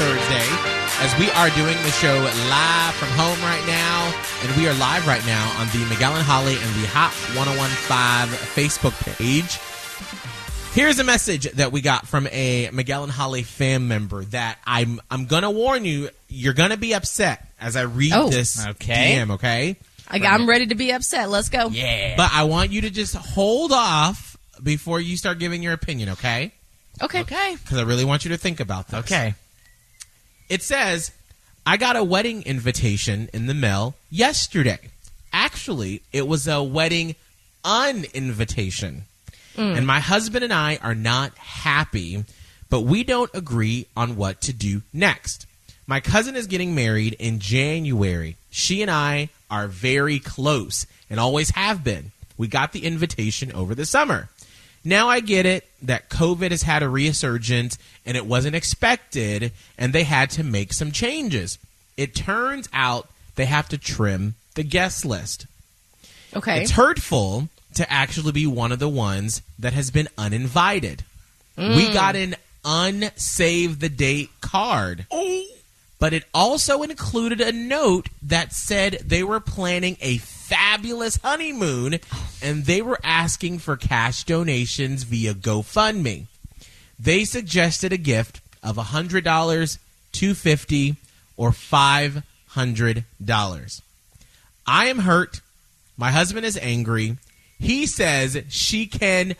Thursday, as we are doing the show live from home right now, and we are live right now on the Miguel and Holly and the Hot 1015 Facebook page. Here's a message that we got from a Miguel and Holly fan member that I'm I'm gonna warn you, you're gonna be upset as I read Oh, this okay. DM, okay? I, I'm ready to be upset. Let's go. Yeah. But I want you to just hold off before you start giving your opinion, okay? Okay. okay. Because I really want you to think about this. Okay. It says, I got a wedding invitation in the mail yesterday. Actually, it was a wedding uninvitation. Hmm. And my husband and I are not happy, but we don't agree on what to do next. My cousin is getting married in January. She and I are very close and always have been. We got the invitation over the summer. Now I get it that COVID has had a resurgence and it wasn't expected and they had to make some changes. It turns out they have to trim the guest list. Okay. It's hurtful to actually be one of the ones that has been uninvited. We mm. got an unsave the date card. Oh. But it also included a note that said they were planning a fabulous honeymoon and they were asking for cash donations via GoFundMe. They suggested a gift of $100, 250, or $500. I am hurt. My husband is angry. He says she can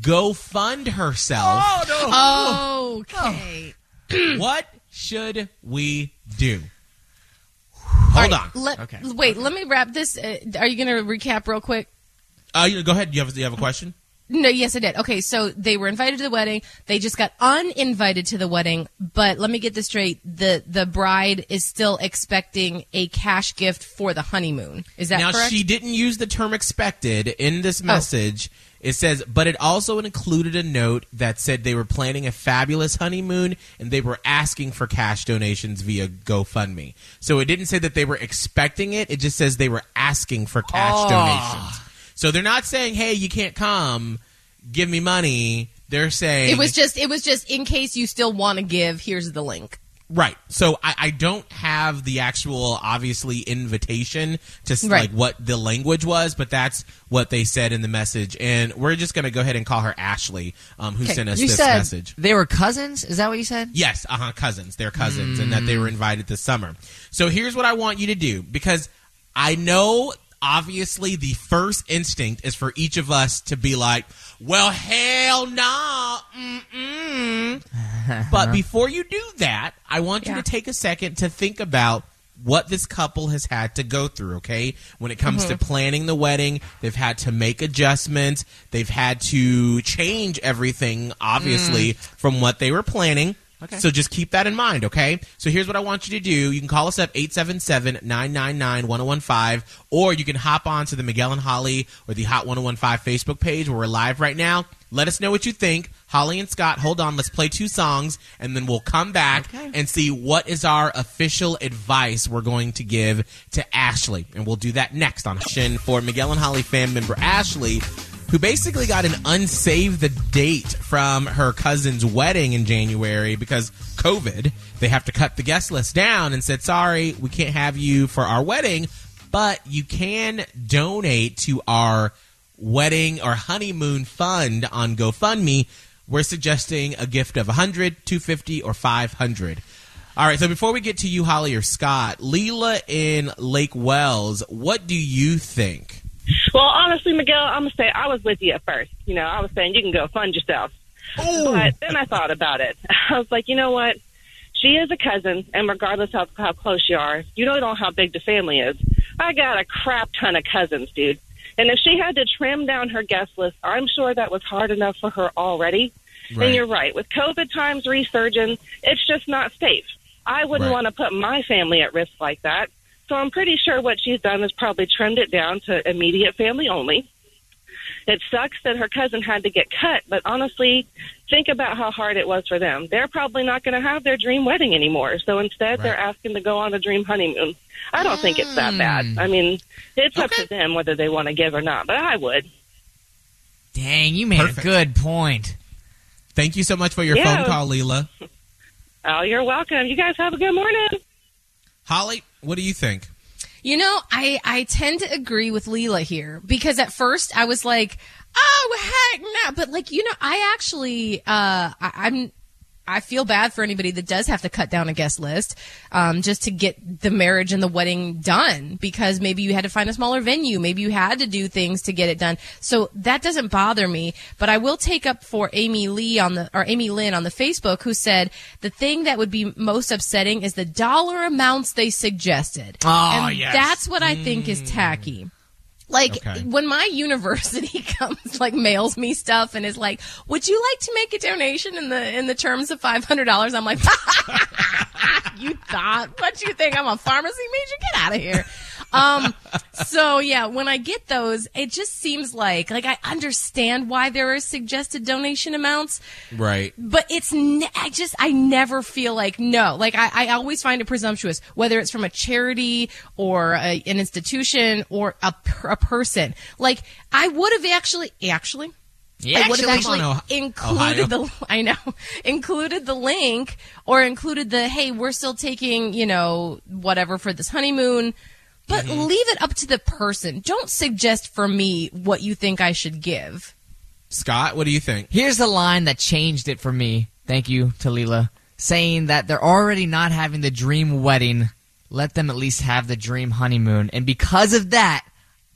go fund herself. Oh, no. Okay. What should we do? Hold All on. Let, Okay. Wait, let me wrap this. Uh, are you going to recap real quick? Uh, you- go ahead. You have, you have a question? No, yes, I did. Okay, so they were invited to the wedding. They just got uninvited to the wedding. But let me get this straight: the the bride is still expecting a cash gift for the honeymoon. Is that now correct? she didn't use the term expected in this oh. message. It says, but it also included a note that said they were planning a fabulous honeymoon and they were asking for cash donations via GoFundMe. So it didn't say that they were expecting it. It just says they were asking for cash oh. donations. So they're not saying, "Hey, you can't come. Give me money." They're saying it was just it was just in case you still want to give. Here's the link. Right. So I, I don't have the actual, obviously, invitation to s Right. like what the language was, but that's what they said in the message. And we're just going to go ahead and call her Ashley, um, who Okay. sent us You this said message. they were cousins. Is that what you said? Yes, uh huh, cousins. They're cousins, and that they were invited this summer. So here's what I want you to do because I know, obviously, the first instinct is for each of us to be like, well, hell no. Mm-mm. but uh-huh. before you do that, I want you to take a second to think about what this couple has had to go through, okay? When it comes to mm-hmm. planning the wedding, they've had to make adjustments. They've had to change everything, obviously, mm. from what they were planning. Okay. So just keep that in mind, okay? So here's what I want you to do. You can call us up 877-999-1015 or you can hop on to the Miguel and Holly or the Hot 1015 Facebook page where we're live right now. Let us know what you think. Holly and Scott, hold on. Let's play two songs and then we'll come back Okay. and see what is our official advice we're going to give to Ashley. And we'll do that next on a Shin for Miguel and Holly fan member Ashley, who basically got an unsaved the date from her cousin's wedding in January because COVID. They have to cut the guest list down and said, sorry, we can't have you for our wedding, but you can donate to our wedding or honeymoon fund on GoFundMe. We're suggesting a gift of 100, 250 or 500. All right, so before we get to you, Holly or Scott, Leela in Lake Wales, what do you think? Well, honestly, Miguel, I'm gonna say I was with you at first. You know, I was saying you can go fund yourself. But then I thought about it. I was like, you know what? She is a cousin, and regardless of how close you are, you don't know how big the family is. I got a crap ton of cousins, dude. And if she had to trim down her guest list, I'm sure that was hard enough for her already. Right. And you're right. With COVID times resurging, it's just not safe. I wouldn't Right. want to put my family at risk like that. So I'm pretty sure what she's done is probably trimmed it down to immediate family only. It sucks that her cousin had to get cut, but honestly, think about how hard it was for them. They're probably not going to have their dream wedding anymore. So instead, they're asking to go on a dream honeymoon. I don't think it's that bad. Hmm. I mean, it's up to them whether they want to give or not, but I would. Dang, you made Perfect. a good point. Thank you so much for your Yeah. phone call, Leela. Oh, you're welcome. You guys have a good morning. Holly, what do you think? You know, I, I tend to agree with Leela here because at first I was like, oh, heck no. But like, you know, I actually, uh, I, I'm, I feel bad for anybody that does have to cut down a guest list, um, just to get the marriage and the wedding done because maybe you had to find a smaller venue. Maybe you had to do things to get it done. So that doesn't bother me, but I will take up for Amy Lee on the, or Amy Lynn on the Facebook who said the thing that would be most upsetting is the dollar amounts they suggested. Oh, and yes. That's what I think is tacky. Like Okay. when my university comes, like mails me stuff and is like, "Would you like to make a donation in the in the terms of five hundred dollars?" I'm like, "You thought? What you think? I'm a pharmacy major? Get out of here!" Um, so yeah, when I get those, it just seems like like I understand why there are suggested donation amounts, Right. but it's ne- I just I never feel like no like I, I always find it presumptuous whether it's from a charity or a, an institution or a, a person. Like I would have actually actually Yeah, I would have actually- on, included the I know included the link or included the hey we're still taking you know whatever for this honeymoon but Mm-hmm. leave it up to the person don't suggest for me what you think I should give Scott, what do you think? Here's the line that changed it for me. Thank you, Talila. Saying that they're already not having the dream wedding. Let them at least have the dream honeymoon. And because of that,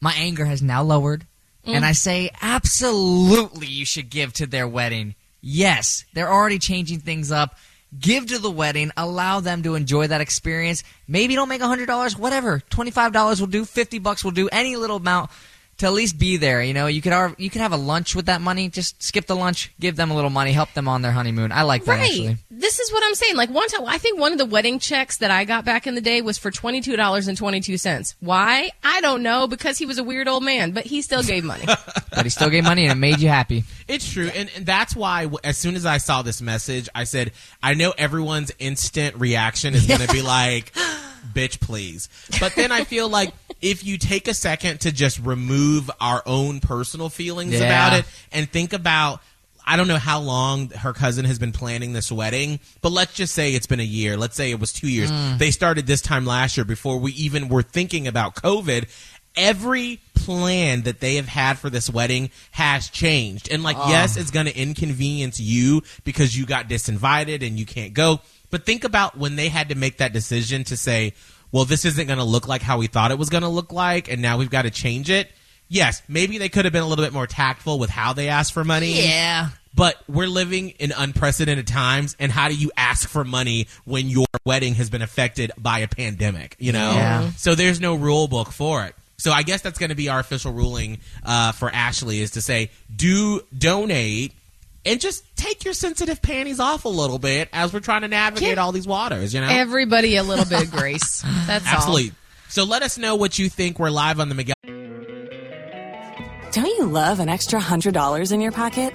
my anger has now lowered. And I say, absolutely, you should give to their wedding. Yes, they're already changing things up. Give to the wedding. Allow them to enjoy that experience. Maybe don't make $100, whatever. $25 will do. 50 bucks will do. Any little amount to at least be there. You know, you could ar- you could have a lunch with that money. Just skip the lunch, give them a little money, help them on their honeymoon. I like that Right. actually. This is what I'm saying. Like one time, I think one of the wedding checks that I got back in the day was for twenty two dollars and twenty two cents. Why? I don't know. Because he was a weird old man, but he still gave money. But he still gave money and it made you happy. It's true, and, and that's why as soon as I saw this message, I said, I know everyone's instant reaction is going to be like, "Bitch, please." But then I feel like if you take a second to just remove our own personal feelings Yeah. about it and think about. I don't know how long her cousin has been planning this wedding, but let's just say it's been a year. Let's say it was two years. Mm. They started this time last year before we even were thinking about COVID. Every plan that they have had for this wedding has changed. And like, ah. yes, it's going to inconvenience you because you got disinvited and you can't go. But think about when they had to make that decision to say, well, this isn't going to look like how we thought it was going to look like, and now we've got to change it. Yes, maybe they could have been a little bit more tactful with how they asked for money. Yeah. But we're living in unprecedented times, and how do you ask for money when your wedding has been affected by a pandemic? You know, Yeah. so there's no rule book for it. So I guess that's going to be our official ruling uh, for Ashley is to say, do donate and just take your sensitive panties off a little bit as we're trying to navigate Yeah. all these waters. You know, Everybody a little bit of grace. That's all. absolutely. So let us know what you think. We're live on the Miguel. Don't you love an extra $100 in your pocket?